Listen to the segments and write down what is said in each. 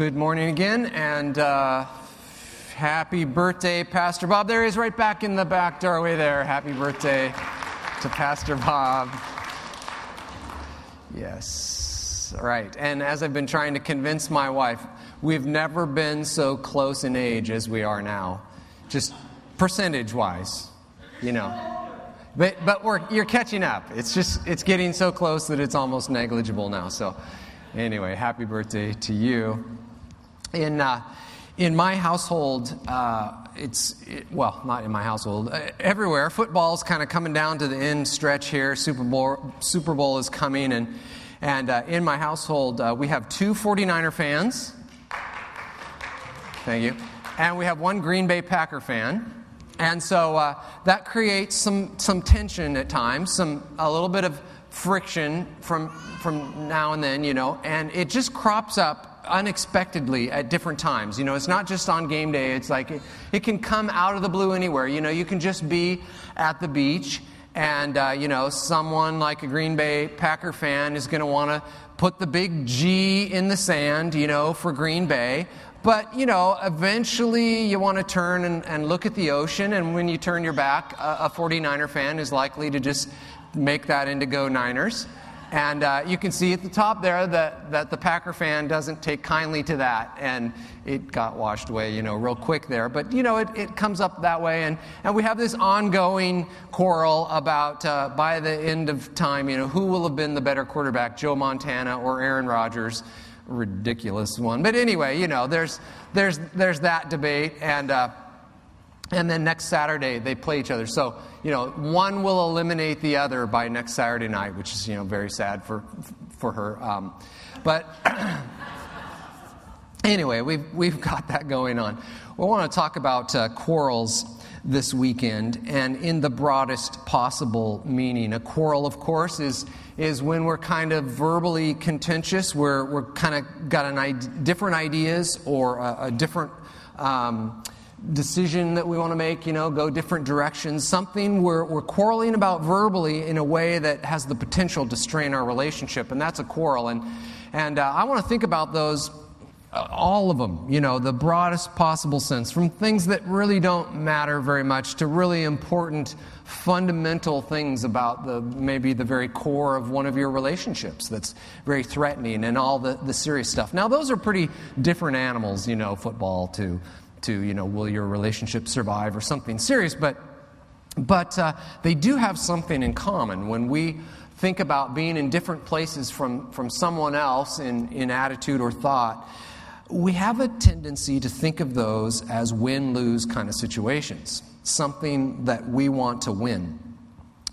Good morning again, and uh, happy birthday, Pastor Bob. There he is, right back in the back doorway there. Happy birthday to Pastor Bob. Yes, right. And as I've been trying to convince my wife, we've never been so close in age as we are now, just percentage wise, you know. But, but we're, you're catching up. It's just, it's getting so close that it's almost negligible now. So, anyway, happy birthday to you. In, uh, in my household, uh, it's, it, well, not in my household, uh, everywhere, football's kind of coming down to the end stretch here. Super Bowl, Super Bowl is coming. And, and uh, in my household, uh, we have two 49er fans. Thank you. And we have one Green Bay Packer fan. And so uh, that creates some, some tension at times, some, a little bit of friction from, from now and then, you know, and it just crops up unexpectedly at different times. You know, it's not just on game day, it's like it, it can come out of the blue anywhere. You know, you can just be at the beach and, uh, you know, someone like a Green Bay Packer fan is going to want to put the big G in the sand, you know, for Green Bay. But, you know, eventually you want to turn and, and, look at the ocean, and when you turn your back, a, a 49er fan is likely to just make that into go Niners. And uh, you can see at the top there that, that the Packer fan doesn't take kindly to that. And it got washed away, you know, real quick there. But, you know, it, it comes up that way. And, and we have this ongoing quarrel about, uh, by the end of time, you know, who will have been the better quarterback, Joe Montana or Aaron Rodgers ridiculous one. But anyway, you know, there's, there's, there's that debate. And, uh, and then next Saturday, they play each other. So, you know, one will eliminate the other by next Saturday night, which is, you know, very sad for, for her. Um, but anyway, we've, we've got that going on. We want to talk about uh, quarrels this weekend, and in the broadest possible meaning. A quarrel, of course, is, is when we're kind of verbally contentious, we're, we're kind of got an different ideas or a, a different um, decision that we want to make, you know, go different directions, something we're, we're quarreling about verbally in a way that has the potential to strain our relationship, and that's a quarrel. And, and uh, I want to think about those all of them, you know, the broadest possible sense, from things that really don't matter very much to really important, fundamental things about the maybe the very core of one of your relationships that's very threatening and all the, the serious stuff. Now, those are pretty different animals, you know, football to, to you know, will your relationship survive or something serious, but, but uh, they do have something in common. When we think about being in different places from, from someone else in, in attitude or thought, we have a tendency to think of those as win lose kind of situations, something that we want to win.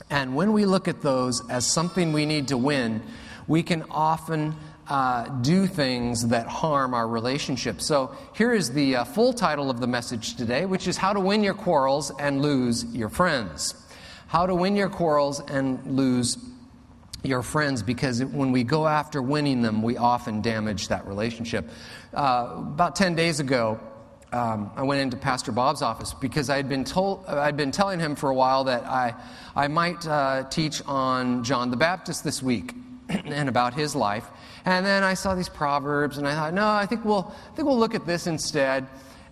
And when we look at those as something we need to win, we can often uh, do things that harm our relationship. So here is the uh, full title of the message today, which is How to Win Your Quarrels and Lose Your Friends. How to Win Your Quarrels and Lose your friends because when we go after winning them, we often damage that relationship. Uh, about 10 days ago, um, I went into Pastor Bob's office because I had been told I'd been telling him for a while that I I might uh, teach on John the Baptist this week and about his life. And then I saw these proverbs, and I thought, no, I think we'll I think we'll look at this instead.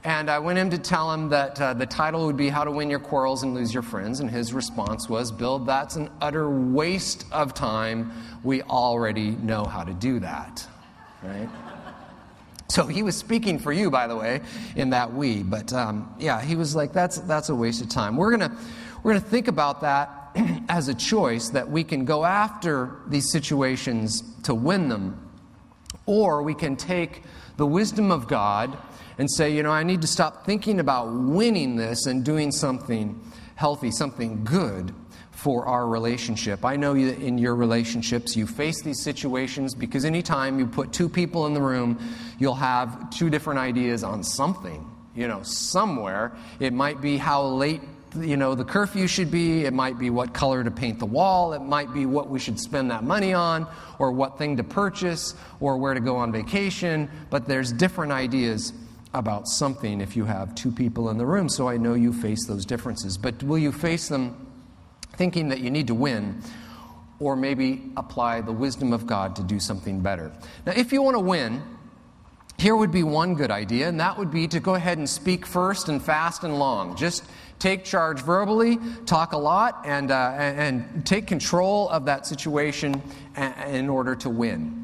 And I went in to tell him that uh, the title would be How to Win Your Quarrels and Lose Your Friends. And his response was, Bill, that's an utter waste of time. We already know how to do that. Right? So he was speaking for you, by the way, in that we. But um, yeah, he was like, that's, that's a waste of time. We're going we're gonna think about that as a choice that we can go after these situations to win them, or we can take the wisdom of God and say, you know, I need to stop thinking about winning this and doing something healthy, something good for our relationship. I know in your relationships you face these situations because anytime you put two people in the room, you'll have two different ideas on something, you know, somewhere. It might be how late you know the curfew should be it might be what color to paint the wall it might be what we should spend that money on or what thing to purchase or where to go on vacation but there's different ideas about something if you have two people in the room. So I know you face those differences. But will you face them thinking that you need to win? Or maybe apply the wisdom of God to do something better. Now, if you want to win, here would be one good idea, and that would be to go ahead and speak first and fast and long. Just take charge verbally, talk a lot, and, uh, and, take control of that situation in order to win.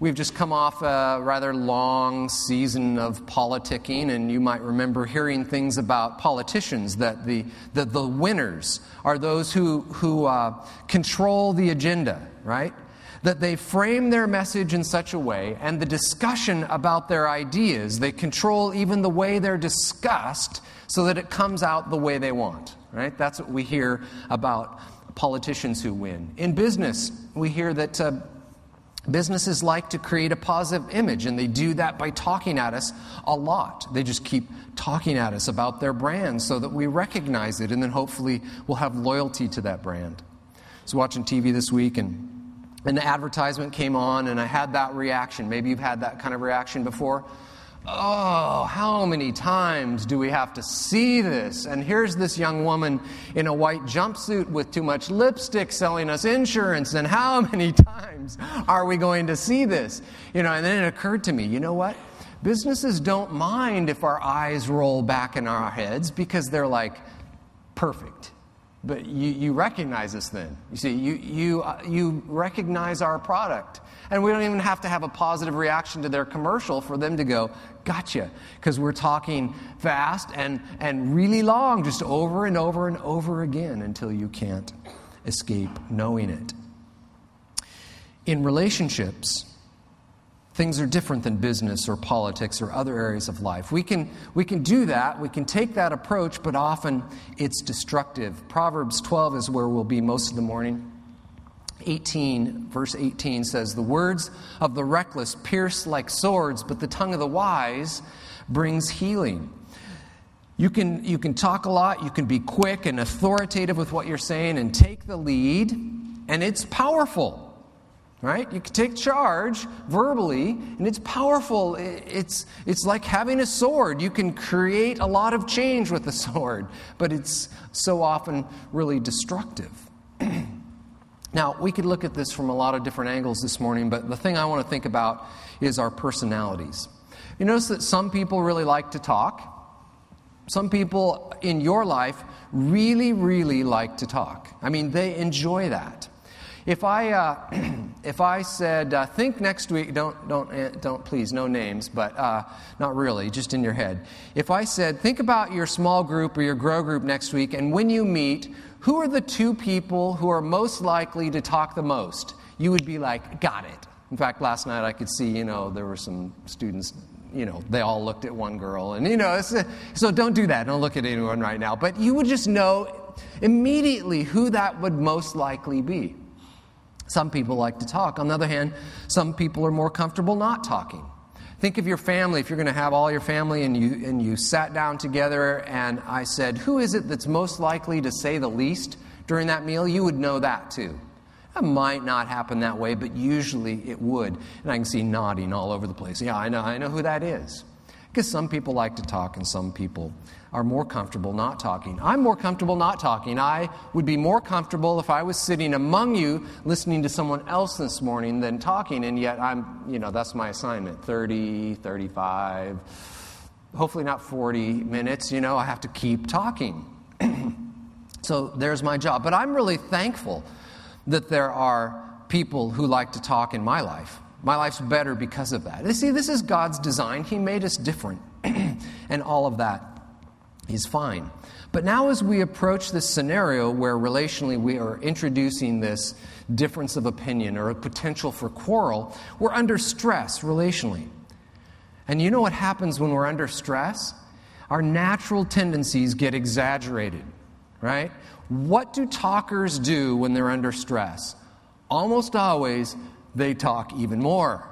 We've just come off a rather long season of politicking, and you might remember hearing things about politicians that the, the, the winners are those who, who uh, control the agenda, right? that they frame their message in such a way and the discussion about their ideas, they control even the way they're discussed so that it comes out the way they want, right? That's what we hear about politicians who win. In business, we hear that. Uh, Businesses like to create a positive image, and they do that by talking at us a lot. They just keep talking at us about their brand so that we recognize it, and then hopefully we'll have loyalty to that brand. I was watching TV this week, and an advertisement came on, and I had that reaction. Maybe you've had that kind of reaction before. Oh, how many times do we have to see this? And here's this young woman in a white jumpsuit with too much lipstick selling us insurance. And how many times are we going to see this? You know, and then it occurred to me, you know what? Businesses don't mind if our eyes roll back in our heads because they're like, perfect. But you, you recognize us then. You see, you, you, uh, you recognize our product. And we don't even have to have a positive reaction to their commercial for them to go, gotcha. Because we're talking fast and, and really long, just over and over and over again until you can't escape knowing it. In relationships, things are different than business or politics or other areas of life. We can, we can do that, we can take that approach, but often it's destructive. Proverbs 12 is where we'll be most of the morning. 18, verse 18 says, The words of the reckless pierce like swords, but the tongue of the wise brings healing. You can, you can talk a lot, you can be quick and authoritative with what you're saying and take the lead, and it's powerful right? You can take charge verbally, and it's powerful. It's, it's like having a sword. You can create a lot of change with a sword, but it's so often really destructive. now, we could look at this from a lot of different angles this morning, but the thing I want to think about is our personalities. You notice that some people really like to talk. Some people in your life really, really like to talk. I mean, they enjoy that. If I, uh, if I said, uh, think next week, don't, don't, eh, don't please, no names, but uh, not really, just in your head. If I said, think about your small group or your grow group next week, and when you meet, who are the two people who are most likely to talk the most? You would be like, got it. In fact, last night I could see, you know, there were some students, you know, they all looked at one girl, and, you know, so don't do that. Don't look at anyone right now. But you would just know immediately who that would most likely be. Some people like to talk. On the other hand, some people are more comfortable not talking. Think of your family. If you're going to have all your family and you, and you sat down together and I said, Who is it that's most likely to say the least during that meal? You would know that too. It might not happen that way, but usually it would. And I can see nodding all over the place. Yeah, I know, I know who that is. Because some people like to talk and some people are more comfortable not talking. I'm more comfortable not talking. I would be more comfortable if I was sitting among you listening to someone else this morning than talking, and yet I'm, you know, that's my assignment 30, 35, hopefully not 40 minutes. You know, I have to keep talking. so there's my job. But I'm really thankful that there are people who like to talk in my life. My life's better because of that. You see, this is God's design. He made us different, and all of that is fine. But now, as we approach this scenario where relationally we are introducing this difference of opinion or a potential for quarrel, we're under stress relationally. And you know what happens when we're under stress? Our natural tendencies get exaggerated, right? What do talkers do when they're under stress? Almost always, they talk even more,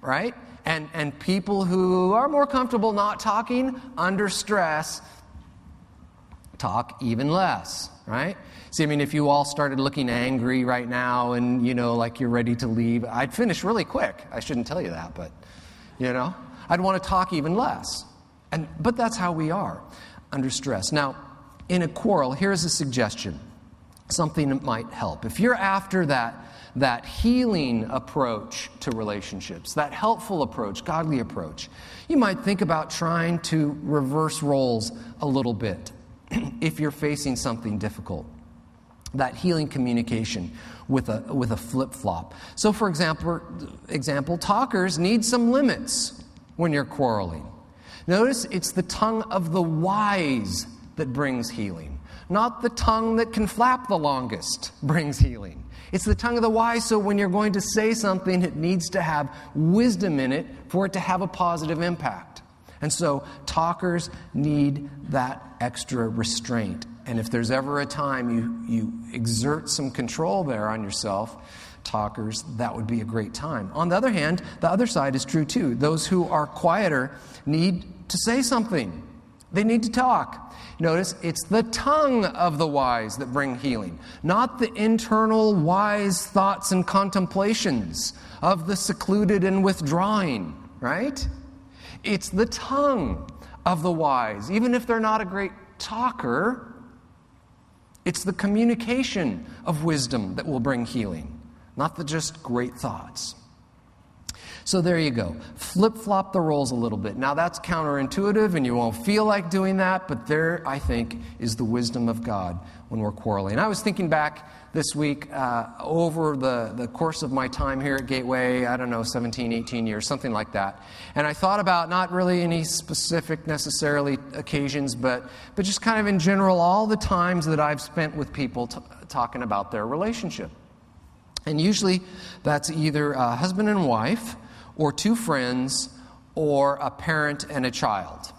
right? And, and people who are more comfortable not talking under stress talk even less, right? See, I mean, if you all started looking angry right now and, you know, like you're ready to leave, I'd finish really quick. I shouldn't tell you that, but, you know, I'd want to talk even less. And, but that's how we are under stress. Now, in a quarrel, here's a suggestion something that might help. If you're after that, that healing approach to relationships, that helpful approach, godly approach, you might think about trying to reverse roles a little bit if you're facing something difficult. That healing communication with a, with a flip flop. So, for example, example, talkers need some limits when you're quarreling. Notice it's the tongue of the wise that brings healing, not the tongue that can flap the longest brings healing. It's the tongue of the wise, so when you're going to say something, it needs to have wisdom in it for it to have a positive impact. And so, talkers need that extra restraint. And if there's ever a time you, you exert some control there on yourself, talkers, that would be a great time. On the other hand, the other side is true too. Those who are quieter need to say something, they need to talk. Notice it's the tongue of the wise that bring healing, not the internal wise thoughts and contemplations of the secluded and withdrawing, right? It's the tongue of the wise. Even if they're not a great talker, it's the communication of wisdom that will bring healing, not the just great thoughts. So there you go. Flip flop the roles a little bit. Now that's counterintuitive and you won't feel like doing that, but there, I think, is the wisdom of God when we're quarreling. I was thinking back this week uh, over the, the course of my time here at Gateway, I don't know, 17, 18 years, something like that. And I thought about not really any specific necessarily occasions, but, but just kind of in general, all the times that I've spent with people t- talking about their relationship. And usually that's either a husband and wife or two friends, or a parent and a child.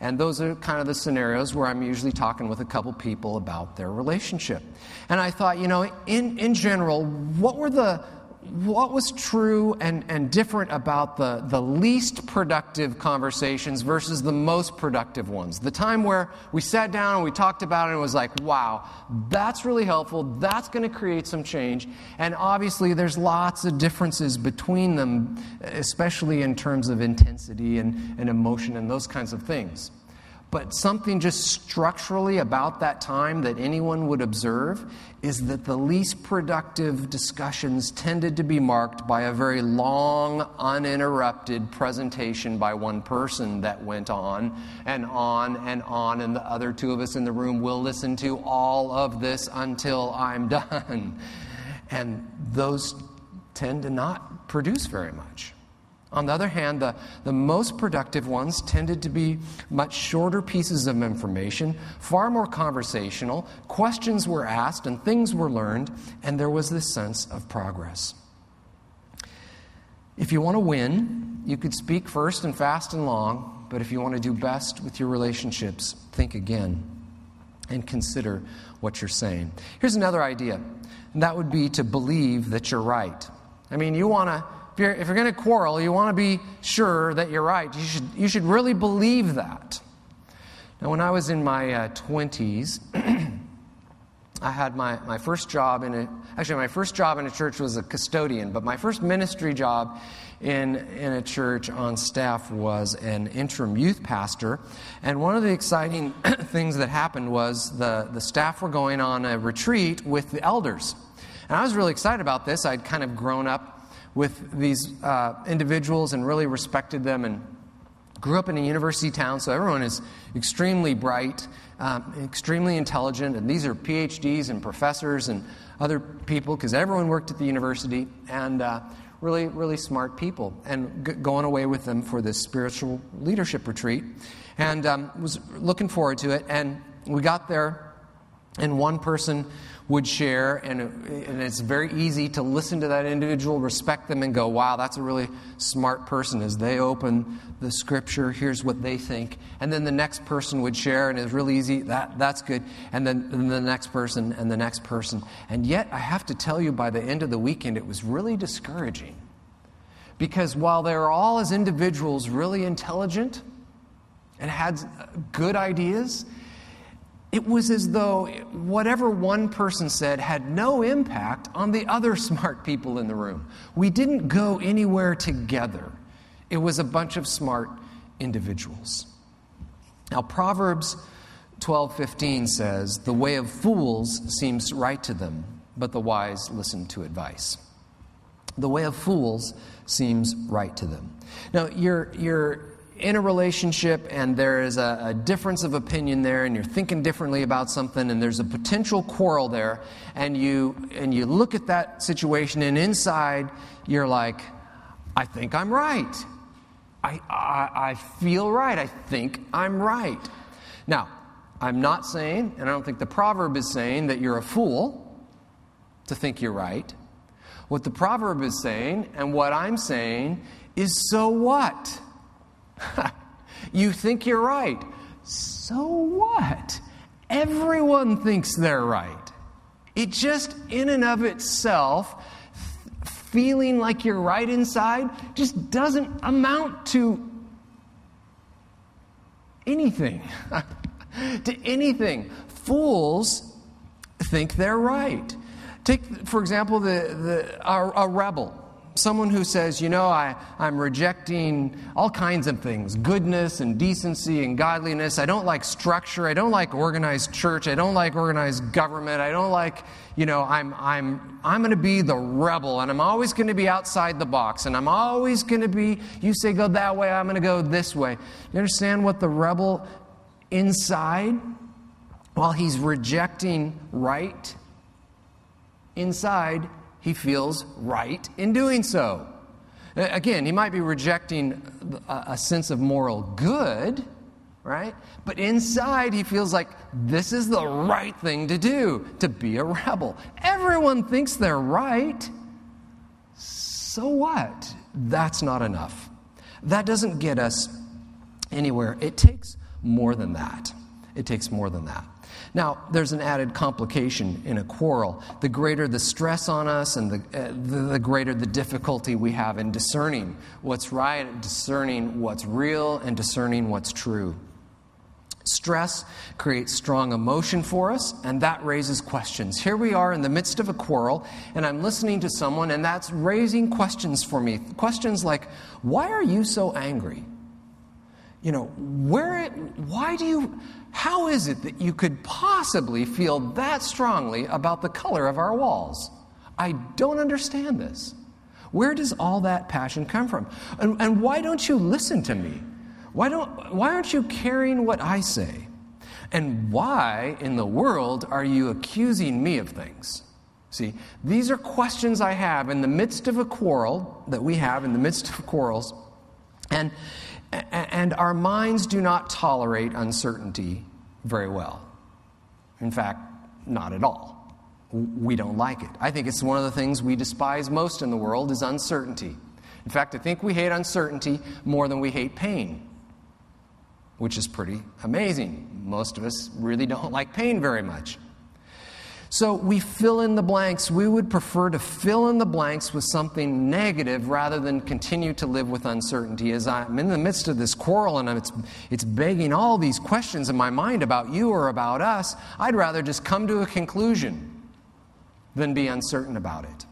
And those are kind of the scenarios where I'm usually talking with a couple people about their relationship. And I thought, you know, in, in general, what were the what was true and, and different about the, the least productive conversations versus the most productive ones? The time where we sat down and we talked about it and it was like, wow, that's really helpful. That's going to create some change. And obviously, there's lots of differences between them, especially in terms of intensity and, and emotion and those kinds of things. But something just structurally about that time that anyone would observe is that the least productive discussions tended to be marked by a very long, uninterrupted presentation by one person that went on and on and on, and the other two of us in the room will listen to all of this until I'm done. And those tend to not produce very much. On the other hand, the, the most productive ones tended to be much shorter pieces of information, far more conversational. Questions were asked and things were learned, and there was this sense of progress. If you want to win, you could speak first and fast and long, but if you want to do best with your relationships, think again and consider what you're saying. Here's another idea, and that would be to believe that you're right. I mean, you want to if you're, if you're going to quarrel, you want to be sure that you're right. You should, you should really believe that. Now, when I was in my uh, 20s, I had my, my first job in a, actually, my first job in a church was a custodian, but my first ministry job in, in a church on staff was an interim youth pastor. And one of the exciting things that happened was the, the staff were going on a retreat with the elders. And I was really excited about this. I'd kind of grown up with these uh, individuals and really respected them and grew up in a university town, so everyone is extremely bright, um, extremely intelligent, and these are PhDs and professors and other people because everyone worked at the university and uh, really, really smart people. And g- going away with them for this spiritual leadership retreat, and um, was looking forward to it. And we got there, and one person would share, and, and it's very easy to listen to that individual, respect them, and go, wow, that's a really smart person. As they open the scripture, here's what they think. And then the next person would share, and it's really easy, that, that's good. And then and the next person, and the next person. And yet, I have to tell you, by the end of the weekend, it was really discouraging. Because while they were all, as individuals, really intelligent and had good ideas, it was as though whatever one person said had no impact on the other smart people in the room. We didn't go anywhere together, it was a bunch of smart individuals. Now, Proverbs 12:15 says, "The way of fools seems right to them, but the wise listen to advice." The way of fools seems right to them. Now, you're, you're in a relationship and there is a, a, difference of opinion there and you're thinking differently about something and there's a potential quarrel there and you and you look at that situation and inside you're like i think i'm right. I, I, I feel right. I think i'm right. Now i'm not saying and i don't think the proverb is saying that you're a fool to think you're right. What the proverb is saying and what I'm saying is so what? you think you're right. So what? Everyone thinks they're right. It just, in and of itself, feeling like you're right inside just doesn't amount to anything. to anything. Fools think they're right. Take, for example, the, the, a, a rebel. Someone who says, you know, I, I'm rejecting all kinds of things goodness and decency and godliness. I don't like structure. I don't like organized church. I don't like organized government. I don't like, you know, I'm, I'm, I'm going to be the rebel and I'm always going to be outside the box and I'm always going to be, you say go that way, I'm going to go this way. You understand what the rebel inside, while he's rejecting right, inside, he feels right in doing so. Again, he might be rejecting a sense of moral good, right? But inside, he feels like this is the right thing to do, to be a rebel. Everyone thinks they're right. So what? That's not enough. That doesn't get us anywhere. It takes more than that. It takes more than that. Now, there's an added complication in a quarrel. The greater the stress on us and the, uh, the, the, greater the difficulty we have in discerning what's right, discerning what's real, and discerning what's true. Stress creates strong emotion for us, and that raises questions. Here we are in the midst of a quarrel, and I'm listening to someone, and that's raising questions for me. Questions like, Why are you so angry? You know, where, it, why do you, how is it that you could possibly feel that strongly about the color of our walls? I don't understand this. Where does all that passion come from? And, and why don't you listen to me? Why, don't, why aren't you carrying what I say? And why in the world are you accusing me of things? See, these are questions I have in the midst of a quarrel that we have in the midst of quarrels. And and our minds do not tolerate uncertainty very well. In fact, not at all. We don't like it. I think it's one of the things we despise most in the world is uncertainty. In fact, I think we hate uncertainty more than we hate pain, which is pretty amazing. Most of us really don't like pain very much. So we fill in the blanks. We would prefer to fill in the blanks with something negative rather than continue to live with uncertainty. As I'm in the midst of this quarrel and it's, it's begging all these questions in my mind about you or about us, I'd rather just come to a conclusion than be uncertain about it.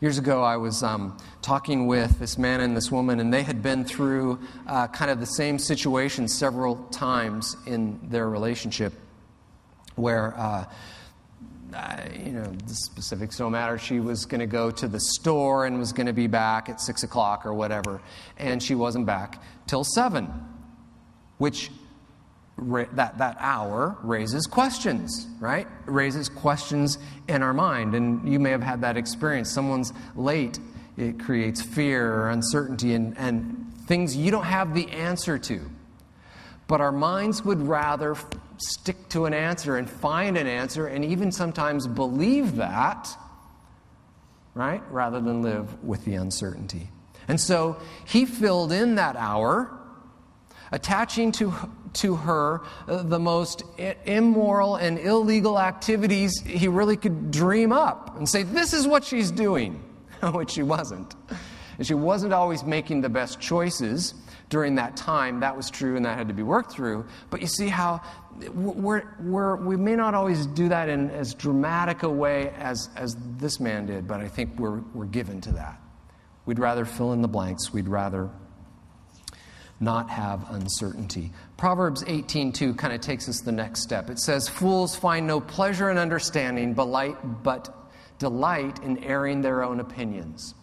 Years ago, I was um, talking with this man and this woman, and they had been through uh, kind of the same situation several times in their relationship where uh, you know, the specifics don't matter. She was going to go to the store and was going to be back at six o'clock or whatever, and she wasn't back till seven, which that that hour raises questions, right? Raises questions in our mind, and you may have had that experience. Someone's late; it creates fear or uncertainty and, and things you don't have the answer to. But our minds would rather stick to an answer and find an answer and even sometimes believe that, right? Rather than live with the uncertainty. And so he filled in that hour, attaching to, to her the most immoral and illegal activities he really could dream up and say, This is what she's doing, which she wasn't. And she wasn't always making the best choices during that time. That was true and that had to be worked through. But you see how we're, we're, we may not always do that in as dramatic a way as, as this man did, but I think we're, we're given to that. We'd rather fill in the blanks. We'd rather not have uncertainty. Proverbs 18:2 kind of takes us the next step. It says, "Fools find no pleasure in understanding, but delight in airing their own opinions."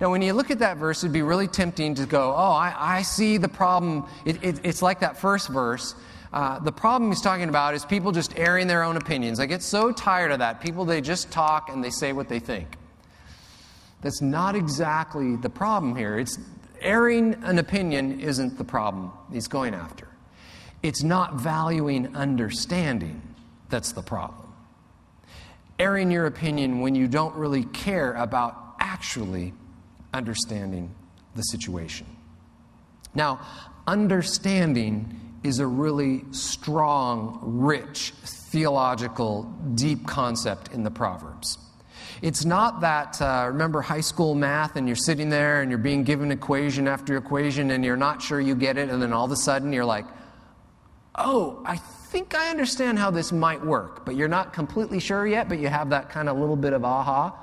Now, when you look at that verse, it'd be really tempting to go, "Oh, I, I see the problem." It, it, it's like that first verse. Uh, the problem he's talking about is people just airing their own opinions. I get so tired of that. People, they just talk and they say what they think. That's not exactly the problem here. It's airing an opinion isn't the problem he's going after. It's not valuing understanding that's the problem. Airing your opinion when you don't really care about actually understanding the situation. Now, understanding is a really strong, rich, theological, deep concept in the Proverbs. It's not that, uh, remember high school math and you're sitting there and you're being given equation after equation and you're not sure you get it, and then all of a sudden you're like, oh, I think I understand how this might work, but you're not completely sure yet, but you have that kind of little bit of aha.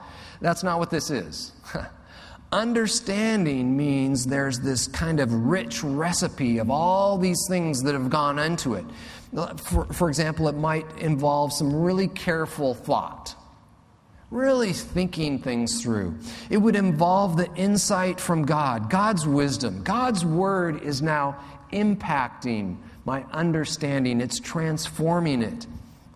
That's not what this is. Understanding means there's this kind of rich recipe of all these things that have gone into it. For, for example, it might involve some really careful thought really thinking things through. It would involve the insight from God, God's wisdom. God's word is now impacting my understanding, it's transforming it.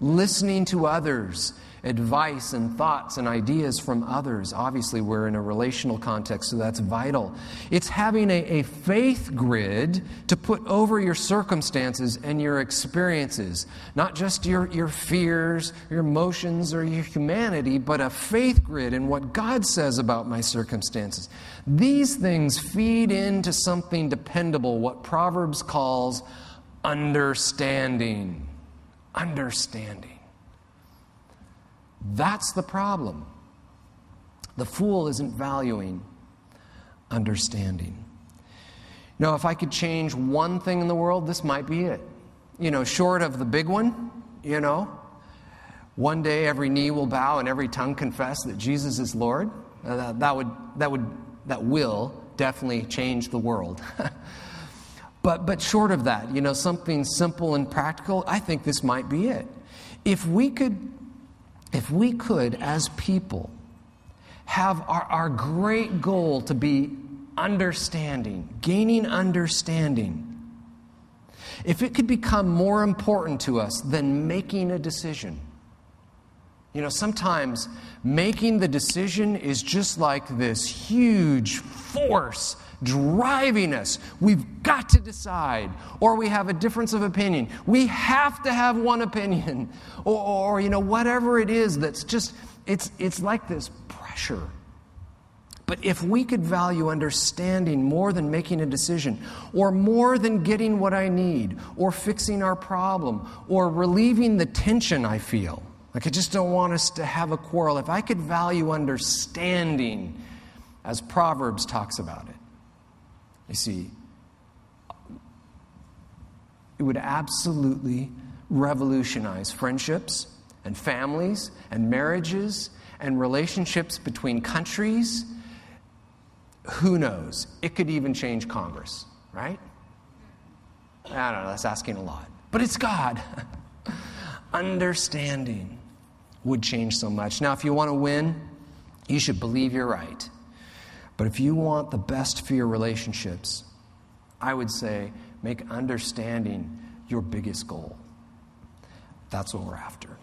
Listening to others, advice and thoughts and ideas from others. Obviously, we're in a relational context, so that's vital. It's having a, a, faith grid to put over your circumstances and your experiences, not just your, your fears, your emotions, or your humanity, but a faith grid in what God says about my circumstances. These things feed into something dependable, what Proverbs calls understanding. Understanding. That's the problem. The fool isn't valuing understanding. Now, if I could change one thing in the world, this might be it. You know, short of the big one, you know, one day every knee will bow and every tongue confess that Jesus is Lord. Uh, that, that, would, that, would, that will definitely change the world. but, but short of that, you know, something simple and practical, I think this might be it. If we could if we could, as people, have our, our great goal to be understanding, gaining understanding, if it could become more important to us than making a decision. You know, sometimes making the decision is just like this huge force driving us. We've got to decide, or we have a difference of opinion. We have to have one opinion, or, or you know, whatever it is that's just, it's, it's like this pressure. But if we could value understanding more than making a decision, or more than getting what I need, or fixing our problem, or relieving the tension I feel, like I just don't want us to have a quarrel, if I could value understanding as Proverbs talks about it, you see, it would absolutely revolutionize friendships and families and marriages and relationships between countries. Who knows? It could even change Congress, right? I don't know, that's asking a lot. But it's God. Understanding would change so much. Now, if you want to win, you should believe you're right. But if you want the best for your relationships, I would say make understanding your biggest goal. That's what we're after.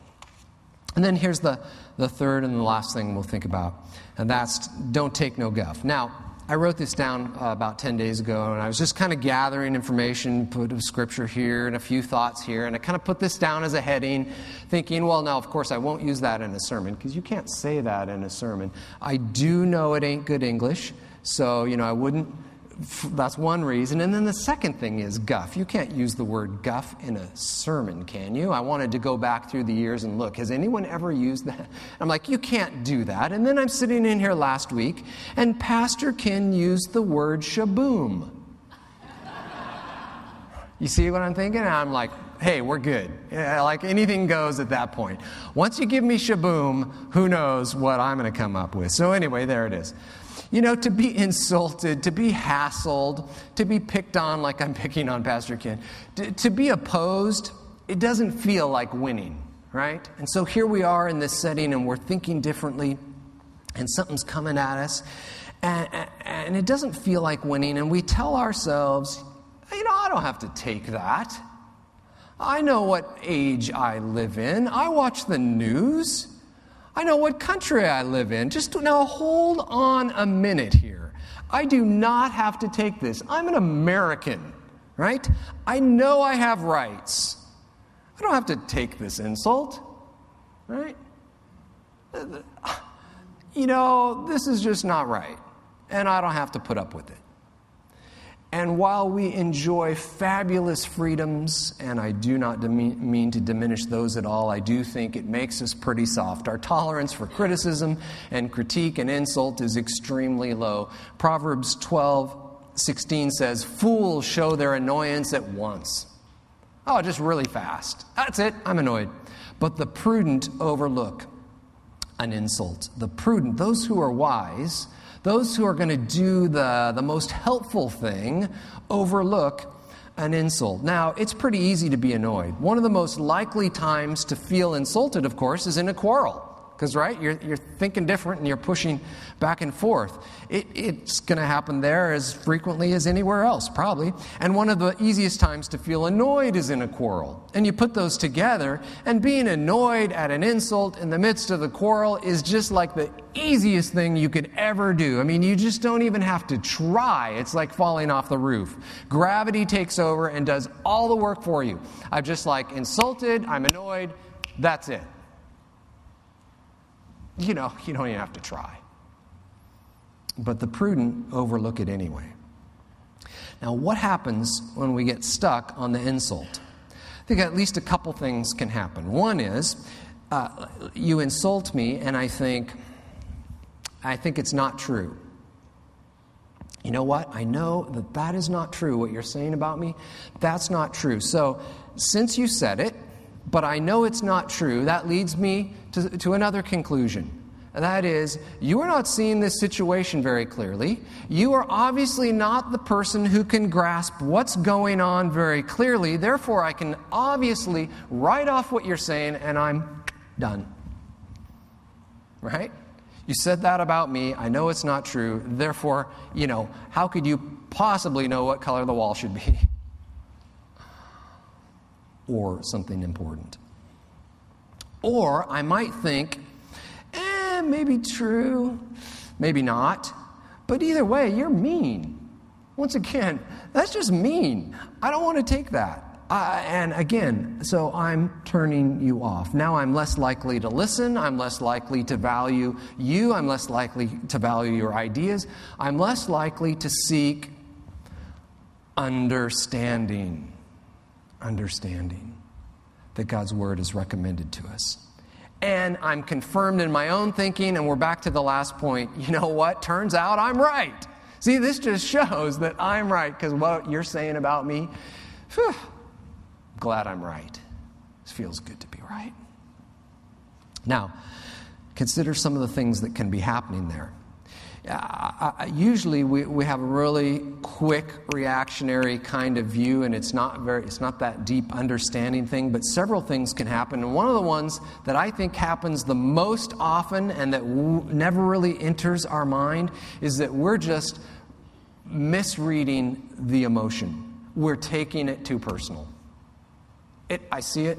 And then here's the, the third and the last thing we'll think about, and that's don't take no guff. Now, I wrote this down uh, about 10 days ago, and I was just kind of gathering information, put a scripture here and a few thoughts here, and I kind of put this down as a heading, thinking, well, now, of course, I won't use that in a sermon, because you can't say that in a sermon. I do know it ain't good English, so, you know, I wouldn't that's one reason. And then the second thing is guff. You can't use the word guff in a sermon, can you? I wanted to go back through the years and look. Has anyone ever used that? I'm like, you can't do that. And then I'm sitting in here last week, and Pastor Ken used the word shaboom. you see what I'm thinking? I'm like, hey, we're good. Yeah, like anything goes at that point. Once you give me shaboom, who knows what I'm going to come up with. So, anyway, there it is. You know, to be insulted, to be hassled, to be picked on like I'm picking on Pastor Ken, to, to be opposed, it doesn't feel like winning, right? And so here we are in this setting and we're thinking differently and something's coming at us and, and it doesn't feel like winning. And we tell ourselves, you know, I don't have to take that. I know what age I live in. I watch the news. I know what country I live in. Just now hold on a minute here. I do not have to take this. I'm an American, right? I know I have rights. I don't have to take this insult, right? Uh, uh, you know, this is just not right, and I don't have to put up with it. And while we enjoy fabulous freedoms, and I do not mean to diminish those at all, I do think it makes us pretty soft. Our tolerance for criticism and critique and insult is extremely low. Proverbs 12, 16 says, Fools show their annoyance at once. Oh, just really fast. That's it, I'm annoyed. But the prudent overlook an insult. The prudent, those who are wise, those who are going to do the, the most helpful thing overlook an insult. Now, it's pretty easy to be annoyed. One of the most likely times to feel insulted, of course, is in a quarrel. Because, right, you're, you're thinking different and you're pushing back and forth. It, it's going to happen there as frequently as anywhere else, probably. And one of the easiest times to feel annoyed is in a quarrel. And you put those together, and being annoyed at an insult in the midst of the quarrel is just like the easiest thing you could ever do. I mean, you just don't even have to try. It's like falling off the roof. Gravity takes over and does all the work for you. I'm just like insulted, I'm annoyed, that's it you know, you don't even have to try. But the prudent overlook it anyway. Now, what happens when we get stuck on the insult? I think at least a couple things can happen. One is uh, you insult me, and I think, I think it's not true. You know what? I know that that is not true. What you're saying about me, that's not true. So, since you said it, but I know it's not true, that leads me to, to another conclusion. And that is, you are not seeing this situation very clearly. You are obviously not the person who can grasp what's going on very clearly. Therefore, I can obviously write off what you're saying and I'm done. Right? You said that about me. I know it's not true. Therefore, you know, how could you possibly know what color the wall should be? or something important. Or I might think, eh, maybe true, maybe not. But either way, you're mean. Once again, that's just mean. I don't want to take that. Uh, and again, so I'm turning you off. Now I'm less likely to listen. I'm less likely to value you. I'm less likely to value your ideas. I'm less likely to seek understanding understanding that God's word is recommended to us. And I'm confirmed in my own thinking, and we're back to the last point. You know what? Turns out I'm right. See, this just shows that I'm right because what you're saying about me, whew, glad I'm right. It feels good to be right. Now, consider some of the things that can be happening there usually we, we have a really quick reactionary kind of view and it's not very it's not that deep understanding thing but several things can happen. And one of the ones that i think happens the most often and that w- never really enters our mind is that we're just misreading the emotion. We're taking it too personal. It, i see it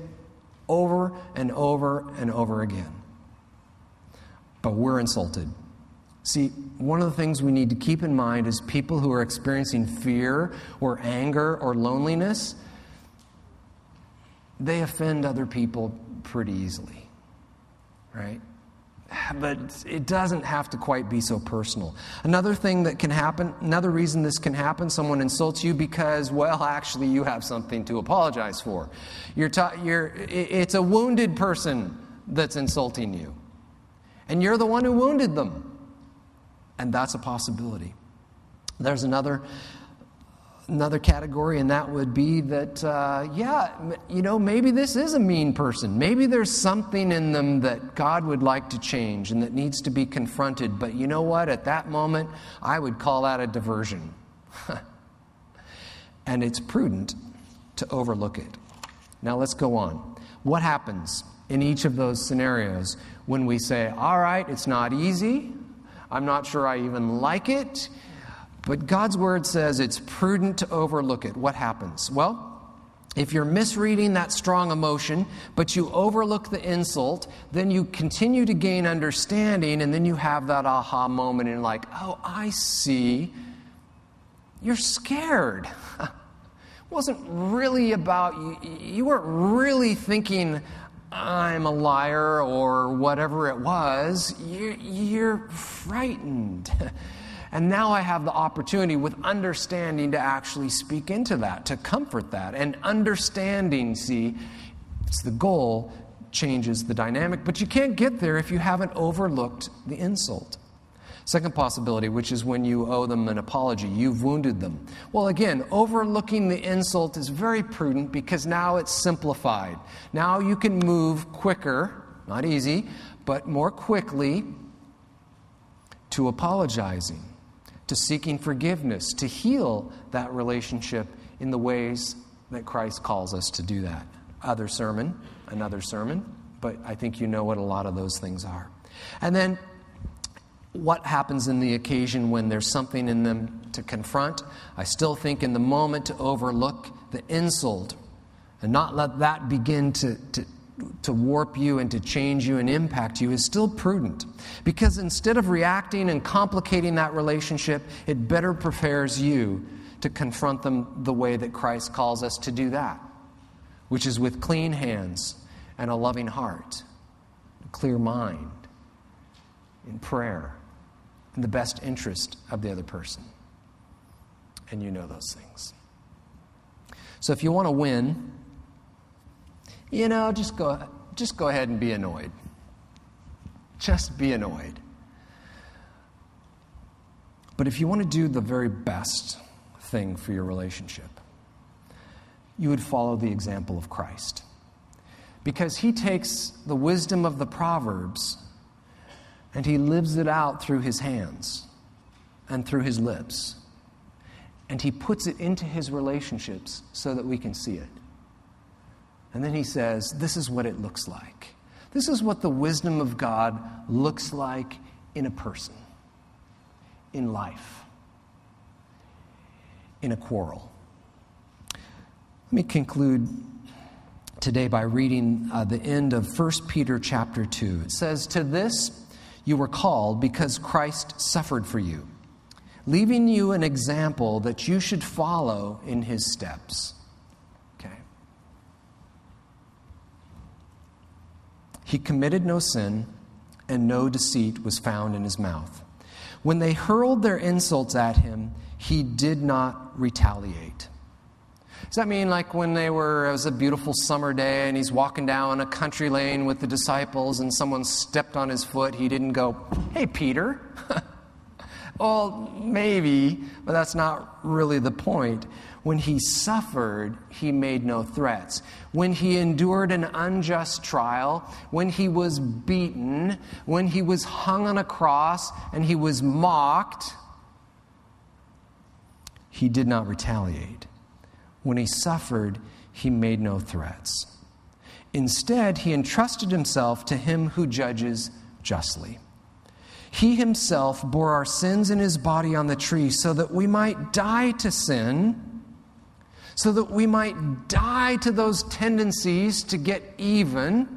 over and over and over again. But we're insulted See, one of the things we need to keep in mind is people who are experiencing fear or anger or loneliness, they offend other people pretty easily, right? But it doesn't have to quite be so personal. Another thing that can happen, another reason this can happen, someone insults you because, well, actually, you have something to apologize for. You're ta- you're, it's a wounded person that's insulting you, and you're the one who wounded them. And that's a possibility. There's another another category, and that would be that, uh, yeah, you know, maybe this is a mean person. Maybe there's something in them that God would like to change and that needs to be confronted. But you know what? At that moment, I would call that a diversion. and it's prudent to overlook it. Now let's go on. What happens in each of those scenarios when we say, all right, it's not easy, I'm not sure I even like it, but God's word says it's prudent to overlook it. What happens? Well, if you're misreading that strong emotion, but you overlook the insult, then you continue to gain understanding, and then you have that aha moment, and like, oh, I see. You're scared. it wasn't really about you. You weren't really thinking, I'm a liar or whatever it was. You're, frightened. And now I have the opportunity with understanding to actually speak into that, to comfort that. And understanding, see, it's the goal, changes the dynamic. But you can't get there if you haven't overlooked the insult. Second possibility, which is when you owe them an apology, you've wounded them. Well, again, overlooking the insult is very prudent because now it's simplified. Now you can move quicker, not easy, but more quickly to apologizing, to seeking forgiveness, to heal that relationship in the ways that Christ calls us to do that. Other sermon, another sermon, but I think you know what a lot of those things are. And then what happens in the occasion when there's something in them to confront. I still think in the moment to overlook the insult and not let that begin to, to, to warp you and to change you and impact you is still prudent. Because instead of reacting and complicating that relationship, it better prepares you to confront them the way that Christ calls us to do that, which is with clean hands and a loving heart, a clear mind, in prayer in the best interest of the other person. And you know those things. So if you want to win, you know, just go, just go ahead and be annoyed. Just be annoyed. But if you want to do the very best thing for your relationship, you would follow the example of Christ. Because he takes the wisdom of the Proverbs and he lives it out through his hands and through his lips. And he puts it into his relationships so that we can see it. And then he says, This is what it looks like. This is what the wisdom of God looks like in a person, in life, in a quarrel. Let me conclude today by reading uh, the end of 1 Peter chapter 2. It says, To this, you were called because Christ suffered for you, leaving you an example that you should follow in his steps. Okay? He committed no sin, and no deceit was found in his mouth. When they hurled their insults at him, he did not retaliate. Does that mean like when they were, it was a beautiful summer day and he's walking down a country lane with the disciples and someone stepped on his foot, he didn't go, hey, Peter? well, maybe, but that's not really the point. When he suffered, he made no threats. When he endured an unjust trial, when he was beaten, when he was hung on a cross and he was mocked, he did not retaliate. When he suffered, he made no threats. Instead, he entrusted himself to him who judges justly. He himself bore our sins in his body on the tree so that we might die to sin, so that we might die to those tendencies to get even,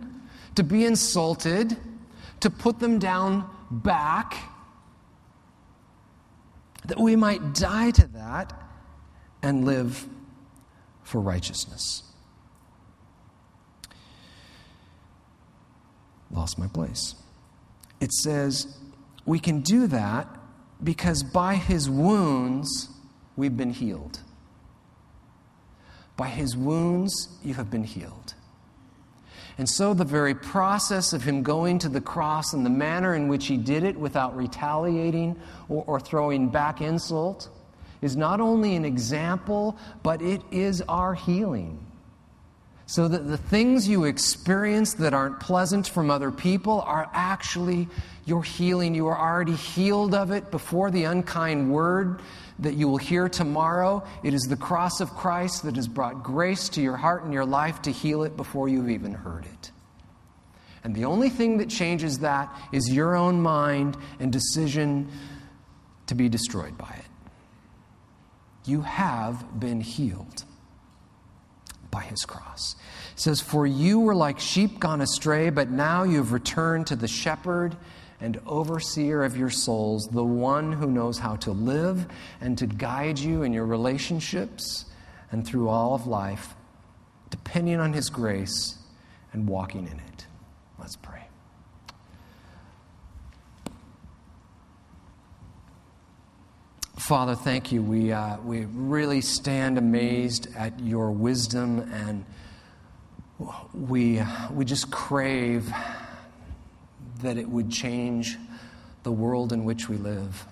to be insulted, to put them down back, that we might die to that and live for righteousness. Lost my place. It says we can do that because by his wounds we've been healed. By his wounds you have been healed. And so, the very process of him going to the cross and the manner in which he did it without retaliating or, or throwing back insult is not only an example, but it is our healing. So that the things you experience that aren't pleasant from other people are actually your healing. You are already healed of it before the unkind word that you will hear tomorrow. It is the cross of Christ that has brought grace to your heart and your life to heal it before you've even heard it. And the only thing that changes that is your own mind and decision to be destroyed by it. You have been healed by his cross. It says, For you were like sheep gone astray, but now you have returned to the shepherd and overseer of your souls, the one who knows how to live and to guide you in your relationships and through all of life, depending on his grace and walking in it. Let's pray. Father, thank you. We, uh, we really stand amazed at your wisdom and we, we just crave that it would change the world in which we live.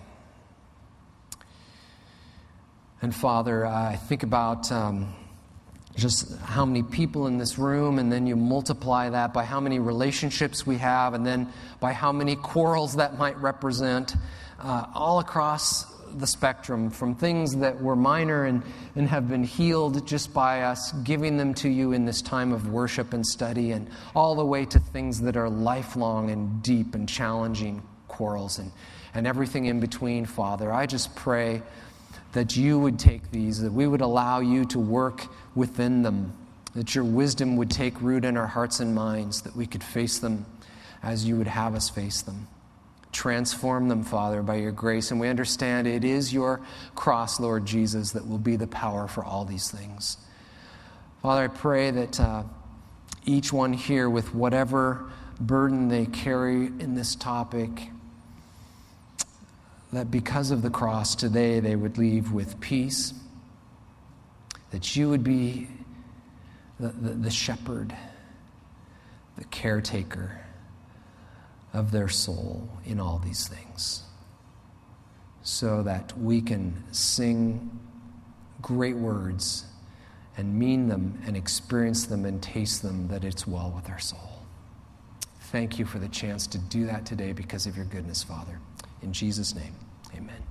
And Father, I think about um, just how many people in this room, and then you multiply that by how many relationships we have, and then by how many quarrels that might represent, uh, all across the spectrum, from things that were minor and, and have been healed just by us giving them to you in this time of worship and study, and all the way to things that are lifelong and deep and challenging quarrels and, and everything in between, Father. I just pray that you would take these, that we would allow you to work within them, that your wisdom would take root in our hearts and minds, that we could face them as you would have us face them. Transform them, Father, by your grace. And we understand it is your cross, Lord Jesus, that will be the power for all these things. Father, I pray that uh, each one here, with whatever burden they carry in this topic, that because of the cross today they would leave with peace, that you would be the, the, the shepherd, the caretaker of their soul in all these things, so that we can sing great words and mean them and experience them and taste them that it's well with our soul. Thank you for the chance to do that today because of your goodness, Father. In Jesus' name, amen.